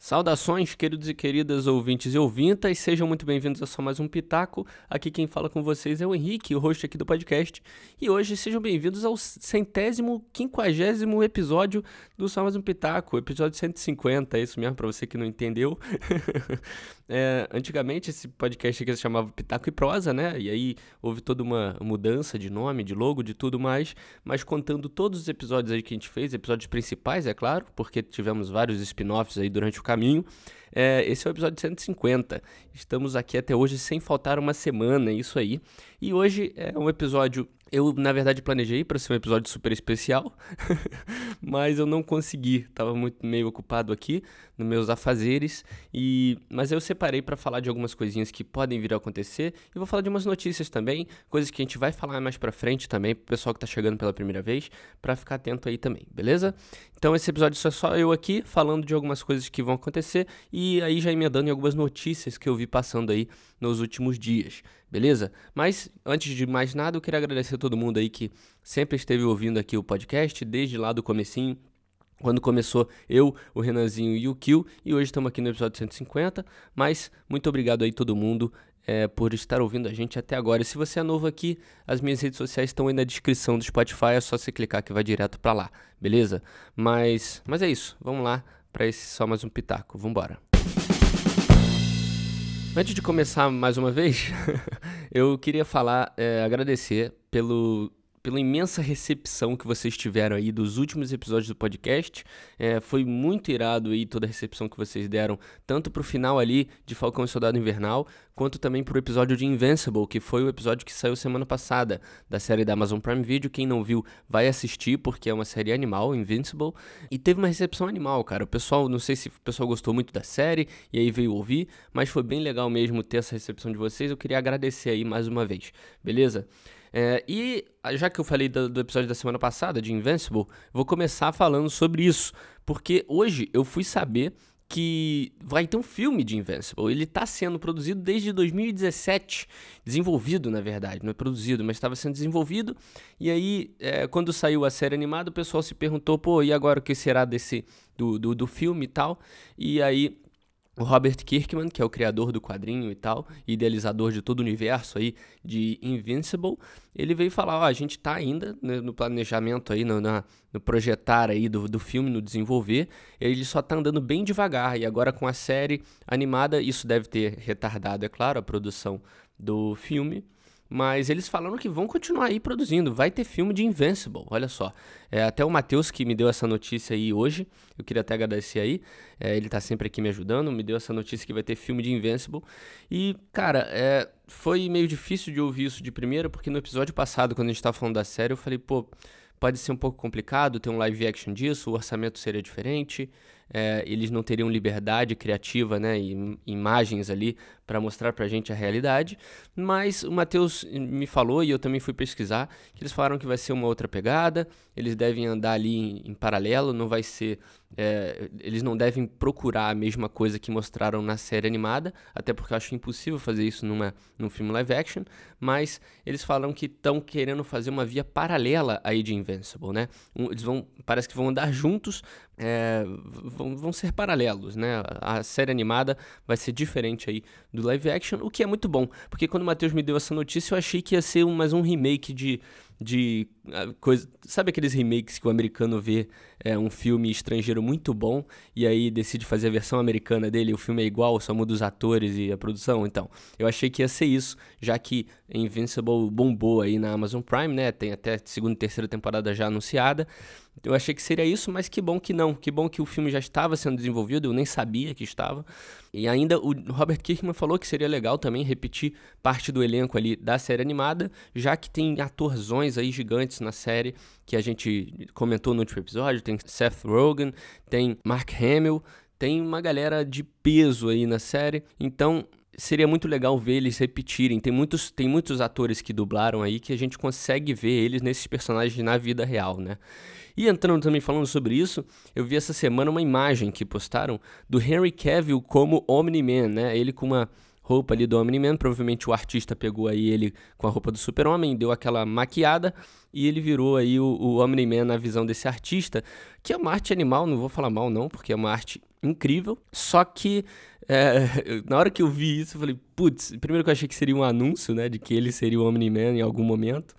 Saudações, queridos e queridas ouvintes e ouvintas, sejam muito bem-vindos a só mais um Pitaco. Aqui quem fala com vocês é o Henrique, o host aqui do podcast. E hoje sejam bem-vindos ao centésimo, quinquagésimo episódio do Só Mais Um Pitaco, episódio 150, é isso mesmo, para você que não entendeu. é, antigamente esse podcast aqui se chamava Pitaco e Prosa, né? E aí houve toda uma mudança de nome, de logo, de tudo mais, mas contando todos os episódios aí que a gente fez, episódios principais, é claro, porque tivemos vários spin-offs aí durante o caminho. É, esse é o episódio 150. Estamos aqui até hoje sem faltar uma semana, isso aí. E hoje é um episódio eu, na verdade, planejei para ser um episódio super especial, mas eu não consegui. Tava muito meio ocupado aqui nos meus afazeres e mas eu separei para falar de algumas coisinhas que podem vir a acontecer e vou falar de umas notícias também, coisas que a gente vai falar mais para frente também pro pessoal que tá chegando pela primeira vez, para ficar atento aí também, beleza? Então esse episódio é só eu aqui falando de algumas coisas que vão acontecer e aí já emendando em algumas notícias que eu vi passando aí nos últimos dias, beleza? Mas antes de mais nada, eu queria agradecer a todo mundo aí que sempre esteve ouvindo aqui o podcast desde lá do comecinho, quando começou eu, o Renanzinho e o Kill, e hoje estamos aqui no episódio 150, mas muito obrigado aí todo mundo é, por estar ouvindo a gente até agora. E se você é novo aqui, as minhas redes sociais estão aí na descrição do Spotify, é só você clicar que vai direto para lá, beleza? Mas, mas é isso, vamos lá para esse só mais um pitaco, vamos embora. Antes de começar mais uma vez, eu queria falar, é, agradecer pelo pela imensa recepção que vocês tiveram aí dos últimos episódios do podcast. É, foi muito irado aí toda a recepção que vocês deram, tanto pro final ali de Falcão e Soldado Invernal, quanto também pro episódio de Invincible, que foi o episódio que saiu semana passada da série da Amazon Prime Video. Quem não viu, vai assistir, porque é uma série animal, Invincible. E teve uma recepção animal, cara. O pessoal, não sei se o pessoal gostou muito da série e aí veio ouvir, mas foi bem legal mesmo ter essa recepção de vocês. Eu queria agradecer aí mais uma vez, beleza? É, e já que eu falei do, do, episódio da semana passada, de Invincible, vou começar falando sobre isso. Porque hoje eu fui saber que vai ter um filme de Invincible. Ele está sendo produzido desde 2017. Desenvolvido, na verdade. Não é produzido, mas estava sendo desenvolvido. E aí, é, quando saiu a série animada, o pessoal se perguntou, pô, e agora o que será desse do, do, do filme e tal? E aí o Robert Kirkman, que é o criador do quadrinho e tal, idealizador de todo o universo aí de Invincible, ele veio falar, ó, a gente está ainda né, no planejamento aí, no, na, no projetar aí do, do filme, no desenvolver, ele só está andando bem devagar, e agora com a série animada, isso deve ter retardado, é claro, a produção do filme, mas eles falaram que vão continuar aí produzindo. Vai ter filme de Invincible, olha só. É, até o Matheus que me deu essa notícia aí hoje. Eu queria até agradecer aí. É, ele tá sempre aqui me ajudando. Me deu essa notícia que vai ter filme de Invincible. E, cara, é, foi meio difícil de ouvir isso de primeira, porque no episódio passado, quando a gente tava falando da série, eu falei, pô, pode ser um pouco complicado ter um live action disso, o orçamento seria diferente é, eles não teriam liberdade criativa, né, e imagens ali para mostrar para a gente a realidade. Mas o Matheus me falou e eu também fui pesquisar que eles falaram que vai ser uma outra pegada. Eles devem andar ali em, em paralelo, não vai ser, é, eles não devem procurar a mesma coisa que mostraram na série animada, até porque eu acho impossível fazer isso numa, num filme live action. Mas eles falaram que estão querendo fazer uma via paralela aí de Invincible, né? Um, eles vão, parece que vão andar juntos, é, vão, vão ser paralelos, né? A série animada vai ser diferente aí do live action, o que é muito bom, porque quando o Matheus me deu essa notícia, eu achei que ia ser um, mais um remake de, de uh, coisa. Sabe aqueles remakes que o americano vê é, um filme estrangeiro muito bom e aí decide fazer a versão americana dele, o filme é igual, só muda os atores e a produção? Então, eu achei que ia ser isso, já que Invincible bombou aí na Amazon Prime, né? Tem até segunda e terceira temporada já anunciada. Eu achei que seria isso, mas que bom que não. Que bom que o filme já estava sendo desenvolvido, eu nem sabia que estava. E ainda o Robert Kirkman falou que seria legal também repetir parte do elenco ali da série animada, já que tem atorzões aí gigantes na série que a gente comentou no último episódio. Tem Seth Rogen, tem Mark Hamill, tem uma galera de peso aí na série. Então seria muito legal ver eles repetirem. Tem muitos, tem muitos atores que dublaram aí que a gente consegue ver eles nesses personagens na vida real, né? E entrando também falando sobre isso, eu vi essa semana uma imagem que postaram do Henry Cavill como Omni-Man, né? Ele com uma roupa ali do Omni-Man, provavelmente o artista pegou aí ele com a roupa do super-homem, deu aquela maquiada e ele virou aí o, o Omni-Man na visão desse artista, que é uma arte animal, não vou falar mal não, porque é uma arte incrível. Só que é, na hora que eu vi isso, eu falei, putz, primeiro que eu achei que seria um anúncio, né, de que ele seria o Omni-Man em algum momento.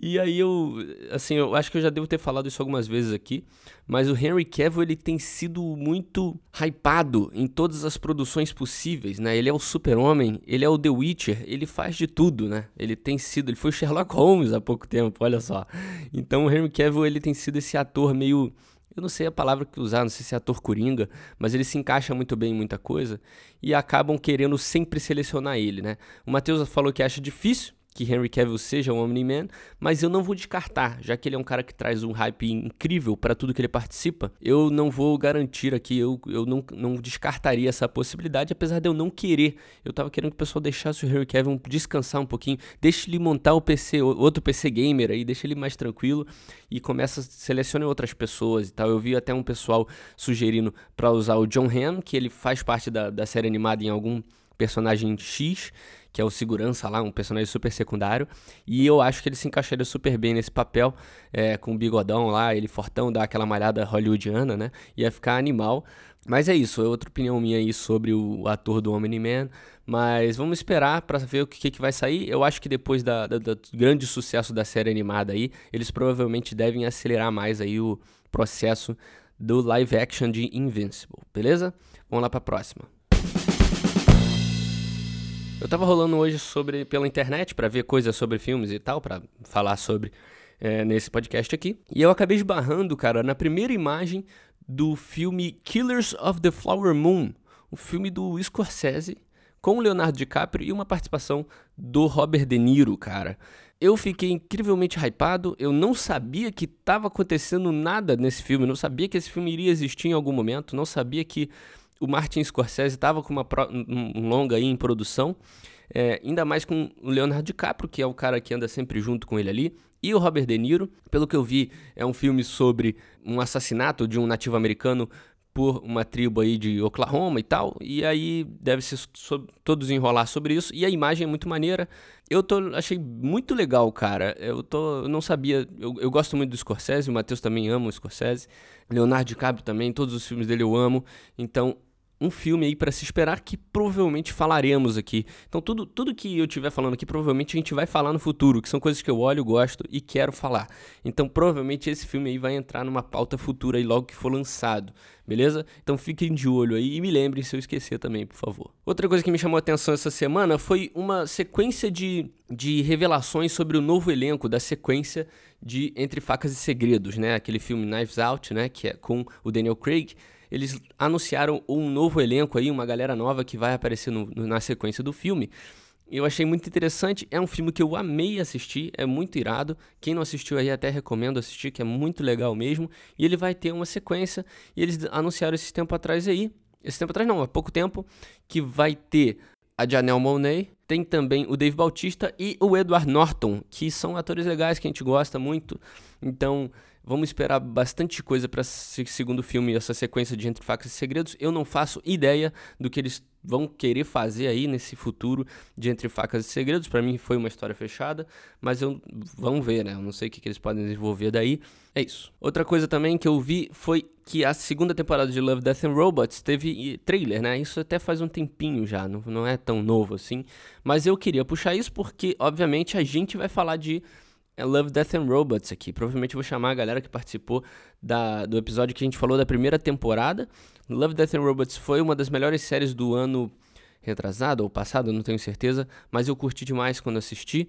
E aí eu, assim, eu acho que eu já devo ter falado isso algumas vezes aqui, mas o Henry Cavill, ele tem sido muito hypado em todas as produções possíveis, né? Ele é o super-homem, ele é o The Witcher, ele faz de tudo, né? Ele tem sido, ele foi Sherlock Holmes há pouco tempo, olha só. Então o Henry Cavill, ele tem sido esse ator meio eu não sei a palavra que usar, não sei se é ator coringa, mas ele se encaixa muito bem em muita coisa e acabam querendo sempre selecionar ele, né? O Matheus falou que acha difícil, que Henry Cavill seja o Omni-Man, mas eu não vou descartar, já que ele é um cara que traz um hype incrível para tudo que ele participa, eu não vou garantir aqui, eu, eu não, não descartaria essa possibilidade, apesar de eu não querer. Eu tava querendo que o pessoal deixasse o Henry Cavill descansar um pouquinho, deixe ele montar o PC, outro PC gamer aí, deixe ele mais tranquilo e começa a selecionar outras pessoas e tal. Eu vi até um pessoal sugerindo para usar o John Hamm, que ele faz parte da, da série animada em algum personagem X, que é o segurança lá, um personagem super secundário. E eu acho que ele se encaixaria super bem nesse papel, é, com o bigodão lá, ele fortão, dá aquela malhada hollywoodiana, né? Ia ficar animal. Mas é isso, é outra opinião minha aí sobre o ator do Omni-Man. Mas vamos esperar para ver o que, que vai sair. Eu acho que depois da, da, do grande sucesso da série animada aí, eles provavelmente devem acelerar mais aí o processo do live action de Invincible, beleza? Vamos lá para a próxima. Eu tava rolando hoje sobre pela internet para ver coisas sobre filmes e tal, para falar sobre é, nesse podcast aqui. E eu acabei esbarrando, cara, na primeira imagem do filme Killers of the Flower Moon, o filme do Scorsese, com o Leonardo DiCaprio e uma participação do Robert De Niro, cara. Eu fiquei incrivelmente hypado, eu não sabia que estava acontecendo nada nesse filme, não sabia que esse filme iria existir em algum momento, não sabia que o Martin Scorsese estava com uma pro, um longa aí em produção, é, ainda mais com o Leonardo DiCaprio, que é o cara que anda sempre junto com ele ali, e o Robert De Niro. Pelo que eu vi, é um filme sobre um assassinato de um nativo americano por uma tribo aí de Oklahoma e tal, e aí deve se todos enrolar sobre isso, e a imagem é muito maneira. Eu tô, achei muito legal, cara. Eu, tô, não sabia, eu, eu gosto muito do Scorsese, o Matheus também ama o Scorsese, Leonardo DiCaprio também, todos os filmes dele eu amo, então um filme aí para se esperar que provavelmente falaremos aqui. Então tudo, tudo que eu estiver falando aqui provavelmente a gente vai falar no futuro, que são coisas que eu olho, gosto e quero falar. Então provavelmente esse filme aí vai entrar numa pauta futura aí logo que for lançado, beleza? Então fiquem de olho aí e me lembrem se eu esquecer também, por favor. Outra coisa que me chamou a atenção essa semana foi uma sequência de, de revelações sobre o novo elenco da sequência de Entre Facas e Segredos, né? Aquele filme Knives Out, né? Que é com o Daniel Craig eles anunciaram um novo elenco aí, uma galera nova que vai aparecer no, no, na sequência do filme. Eu achei muito interessante, é um filme que eu amei assistir, é muito irado. Quem não assistiu aí até recomendo assistir, que é muito legal mesmo. E ele vai ter uma sequência, e eles anunciaram esse tempo atrás aí, esse tempo atrás não, há pouco tempo, que vai ter a Janelle Monáe, tem também o Dave Bautista e o Edward Norton, que são atores legais que a gente gosta muito. Então, Vamos esperar bastante coisa para esse segundo filme, essa sequência de Entre Facas e Segredos. Eu não faço ideia do que eles vão querer fazer aí nesse futuro de Entre Facas e Segredos. Para mim foi uma história fechada, mas eu vamos ver, né? Eu não sei o que, que eles podem desenvolver daí. É isso. Outra coisa também que eu vi foi que a segunda temporada de Love, Death and Robots teve trailer, né? Isso até faz um tempinho já, não, não é tão novo assim. Mas eu queria puxar isso porque, obviamente, a gente vai falar de é Love, Death and Robots aqui. Provavelmente vou chamar a galera que participou da, do episódio que a gente falou da primeira temporada. Love, Death and Robots foi uma das melhores séries do ano retrasado ou passado, não tenho certeza, mas eu curti demais quando assisti.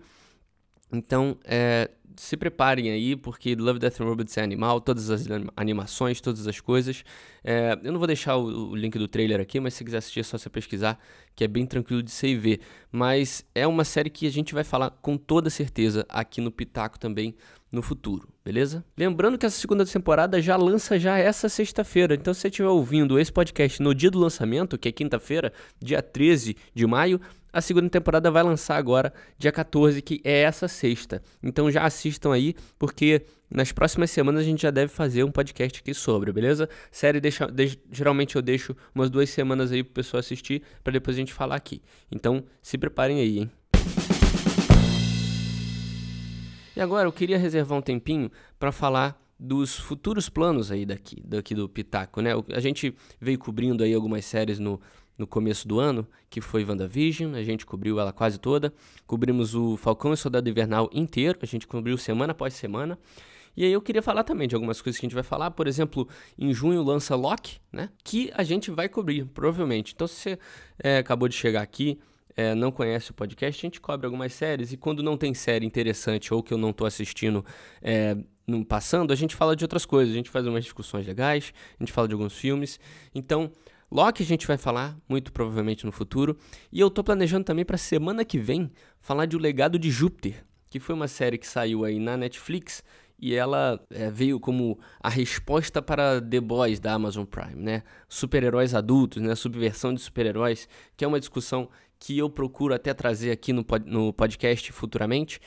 Então, é, se preparem aí, porque Love, Death and Robots é animal, todas as animações, todas as coisas. É, eu não vou deixar o, o, link do trailer aqui, mas se quiser assistir é só você pesquisar, que é bem tranquilo de você ver. Mas é uma série que a gente vai falar com toda certeza aqui no Pitaco também no futuro, beleza? Lembrando que essa segunda temporada já lança já essa sexta-feira, então se você estiver ouvindo esse podcast no dia do lançamento, que é quinta-feira, dia 13 de maio, a segunda temporada vai lançar agora, dia 14, que é essa sexta. Então já assistam aí, porque nas próximas semanas a gente já deve fazer um podcast aqui sobre, beleza? Série, deixa, de, geralmente eu deixo umas duas semanas aí pro pessoal assistir, para depois a gente falar aqui. Então se preparem aí, hein? E agora eu queria reservar um tempinho para falar dos futuros planos aí daqui, daqui do Pitaco, né? A gente veio cobrindo aí algumas séries no, no começo do ano, que foi WandaVision, a gente cobriu ela quase toda. Cobrimos o Falcão e Soldado Invernal inteiro, a gente cobriu semana após semana. E aí eu queria falar também de algumas coisas que a gente vai falar. Por exemplo, em junho lança Loki, né? Que a gente vai cobrir, provavelmente. Então, se você é, acabou de chegar aqui, é, não conhece o podcast, a gente cobre algumas séries. E quando não tem série interessante ou que eu não estou assistindo é, no, passando, a gente fala de outras coisas. A gente faz umas discussões legais, a gente fala de alguns filmes. Então, Loki a gente vai falar, muito provavelmente no futuro. E eu tô planejando também para semana que vem falar de O Legado de Júpiter, que foi uma série que saiu aí na Netflix e ela é, veio como a resposta para The Boys da Amazon Prime, né? Super-heróis adultos, né? Subversão de super-heróis, que é uma discussão que eu procuro até trazer aqui no, pod no podcast futuramente,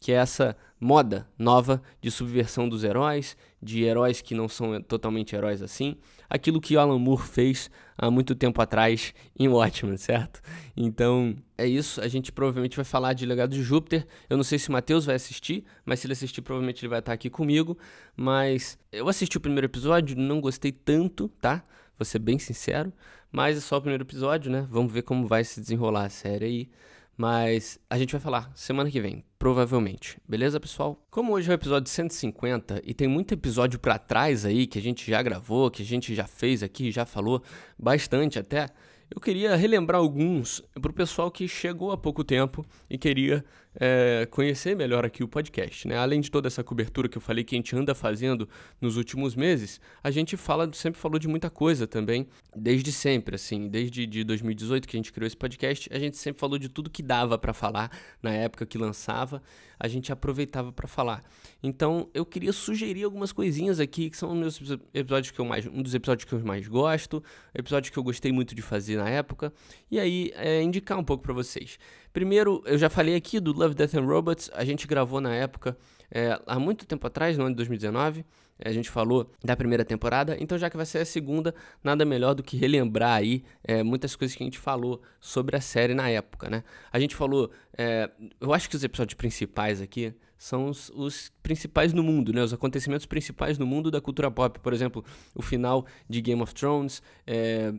que é essa moda nova de subversão dos heróis, de heróis que não são totalmente heróis assim, aquilo que Alan Moore fez há muito tempo atrás em Watchmen, certo? Então, é isso, a gente provavelmente vai falar de Legado de Júpiter. Eu não sei se o Matheus vai assistir, mas se ele assistir, provavelmente ele vai estar aqui comigo, mas eu assisti o primeiro episódio, não gostei tanto, tá? Vou ser bem sincero, mas é só o primeiro episódio, né? Vamos ver como vai se desenrolar a série aí. Mas a gente vai falar semana que vem, provavelmente. Beleza, pessoal? Como hoje é o episódio 150 e tem muito episódio para trás aí que a gente já gravou, que a gente já fez aqui, já falou bastante até, eu queria relembrar alguns para o pessoal que chegou há pouco tempo e queria é, conhecer melhor aqui o podcast. Né? Além de toda essa cobertura que eu falei que a gente anda fazendo nos últimos meses, a gente fala, sempre falou de muita coisa também, desde sempre, assim, desde de 2018 que a gente criou esse podcast, a gente sempre falou de tudo que dava para falar na época que lançava, a gente aproveitava para falar. Então, eu queria sugerir algumas coisinhas aqui que são meus episódios que eu mais, um dos episódios que eu mais gosto, episódios que eu gostei muito de fazer na época, e aí é, indicar um pouco para vocês. Primeiro, eu já falei aqui do Love, Death and Robots, a gente gravou na época, é, há muito tempo atrás, no ano de 2019, a gente falou da primeira temporada, então já que vai ser a segunda, nada melhor do que relembrar aí é, muitas coisas que a gente falou sobre a série na época, né? A gente falou, é, eu acho que os episódios principais aqui são os, os, principais no mundo, né? Os acontecimentos principais no mundo da cultura pop, por exemplo, o final de Game of Thrones, é,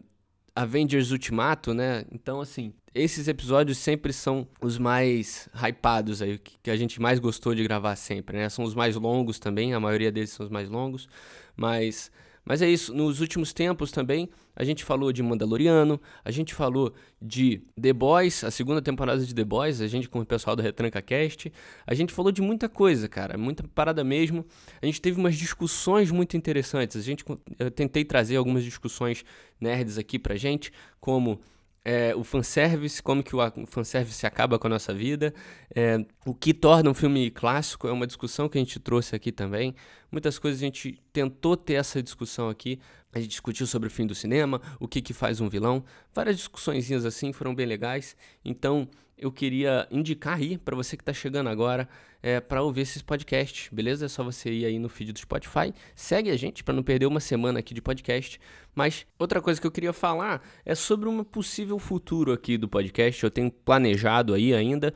Avengers Ultimato, né? Então, assim, esses episódios sempre são os mais hypados aí, que a gente mais gostou de gravar sempre, né? São os mais longos também, a maioria deles são os mais longos, mas mas é isso, nos últimos tempos também, a gente falou de Mandaloriano, a gente falou de The Boys, a segunda temporada de The Boys, a gente com o pessoal do Retranca Cast, a gente falou de muita coisa, cara, muita parada mesmo. A gente teve umas discussões muito interessantes. A gente eu tentei trazer algumas discussões nerds aqui pra gente, como é, o fanservice, como que o fanservice acaba com a nossa vida, é, o que torna um filme clássico, é uma discussão que a gente trouxe aqui também. Muitas coisas a gente tentou ter essa discussão aqui, a gente discutiu sobre o fim do cinema, o que, que faz um vilão, várias discussões assim foram bem legais, então eu queria indicar aí para você que está chegando agora é, para ouvir esses podcasts, beleza? É só você ir aí no feed do Spotify, segue a gente para não perder uma semana aqui de podcast. Mas outra coisa que eu queria falar é sobre um possível futuro aqui do podcast. Eu tenho planejado aí ainda,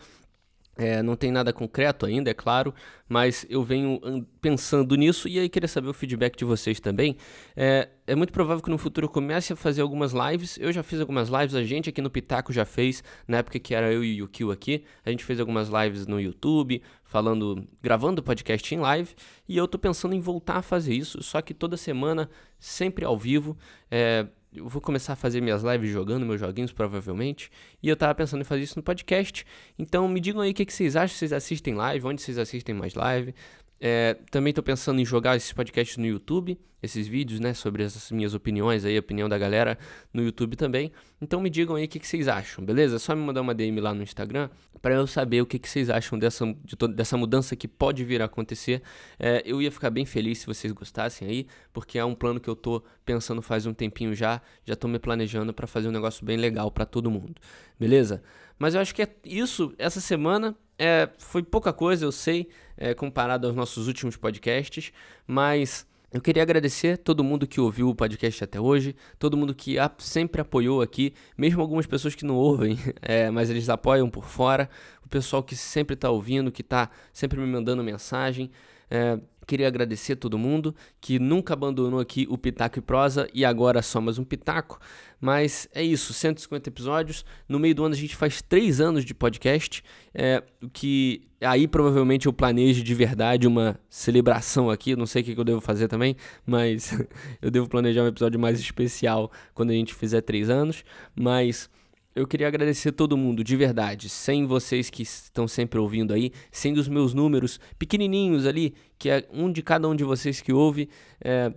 é, não tem nada concreto ainda, é claro, mas eu venho pensando nisso e aí queria saber o feedback de vocês também. É, é, muito provável que no futuro eu comece a fazer algumas lives. Eu já fiz algumas lives, a gente aqui no Pitaco já fez, na época que era eu e o Kill aqui. A gente fez algumas lives no YouTube, falando, gravando podcast em live, e eu tô pensando em voltar a fazer isso, só que toda semana, sempre ao vivo. É, eu vou começar a fazer minhas lives jogando meus joguinhos, provavelmente. E eu tava pensando em fazer isso no podcast. Então me digam aí o que, que vocês acham, vocês assistem live, onde vocês assistem mais live. É, também estou pensando em jogar esses podcasts no YouTube, esses vídeos, né, sobre essas minhas opiniões aí, a opinião da galera no YouTube também. Então me digam aí o que, que vocês acham, beleza? É só me mandar uma DM lá no Instagram para eu saber o que, que vocês acham dessa, de dessa mudança que pode vir a acontecer. É, eu ia ficar bem feliz se vocês gostassem aí, porque é um plano que eu tô pensando faz um tempinho já, já tô me planejando para fazer um negócio bem legal para todo mundo, beleza? Mas eu acho que é isso essa semana. É, foi pouca coisa, eu sei, é, comparado aos nossos últimos podcasts, mas eu queria agradecer todo mundo que ouviu o podcast até hoje, todo mundo que sempre apoiou aqui, mesmo algumas pessoas que não ouvem, é, mas eles apoiam por fora, o pessoal que sempre está ouvindo, que está sempre me mandando mensagem. É, Queria agradecer a todo mundo que nunca abandonou aqui o Pitaco e Prosa e agora só mais um Pitaco. Mas é isso, 150 episódios. No meio do ano a gente faz três anos de podcast. É, que aí provavelmente eu planejo de verdade uma celebração aqui. Não sei o que eu devo fazer também, mas eu devo planejar um episódio mais especial quando a gente fizer três anos. Mas eu queria agradecer todo mundo, de verdade. Sem vocês que estão sempre ouvindo aí, sem os meus números pequenininhos ali, que é um de cada um de vocês que ouve, é,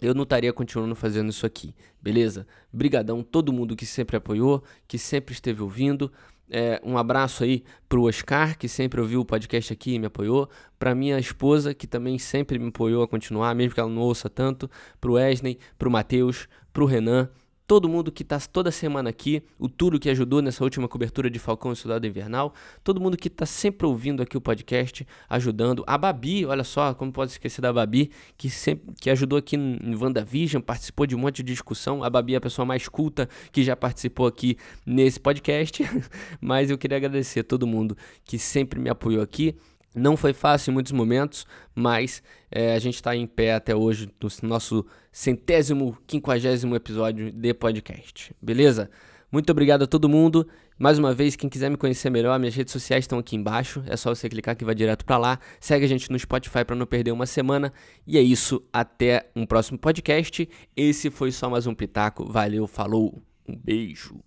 eu não estaria continuando fazendo isso aqui, beleza? Brigadão todo mundo que sempre apoiou, que sempre esteve ouvindo. É, um abraço aí pro Oscar, que sempre ouviu o podcast aqui e me apoiou. Pra minha esposa, que também sempre me apoiou a continuar, mesmo que ela não ouça tanto. Pro Wesley, pro Matheus, pro Renan todo mundo que está toda semana aqui, o Turo que ajudou nessa última cobertura de Falcão e Soldado Invernal, todo mundo que está sempre ouvindo aqui o podcast, ajudando. A Babi, olha só, como pode esquecer da Babi, que sempre que ajudou aqui em WandaVision, participou de um monte de discussão. A Babi é a pessoa mais culta que já participou aqui nesse podcast, mas eu queria agradecer a todo mundo que sempre me apoiou aqui. Não foi fácil em muitos momentos, mas é, a gente está em pé até hoje no nosso centésimo, quinquagésimo episódio de podcast. Beleza? Muito obrigado a todo mundo. Mais uma vez, quem quiser me conhecer melhor, minhas redes sociais estão aqui embaixo. É só você clicar que vai direto para lá. Segue a gente no Spotify para não perder uma semana. E é isso. Até um próximo podcast. Esse foi só mais um pitaco. Valeu, falou. Um beijo.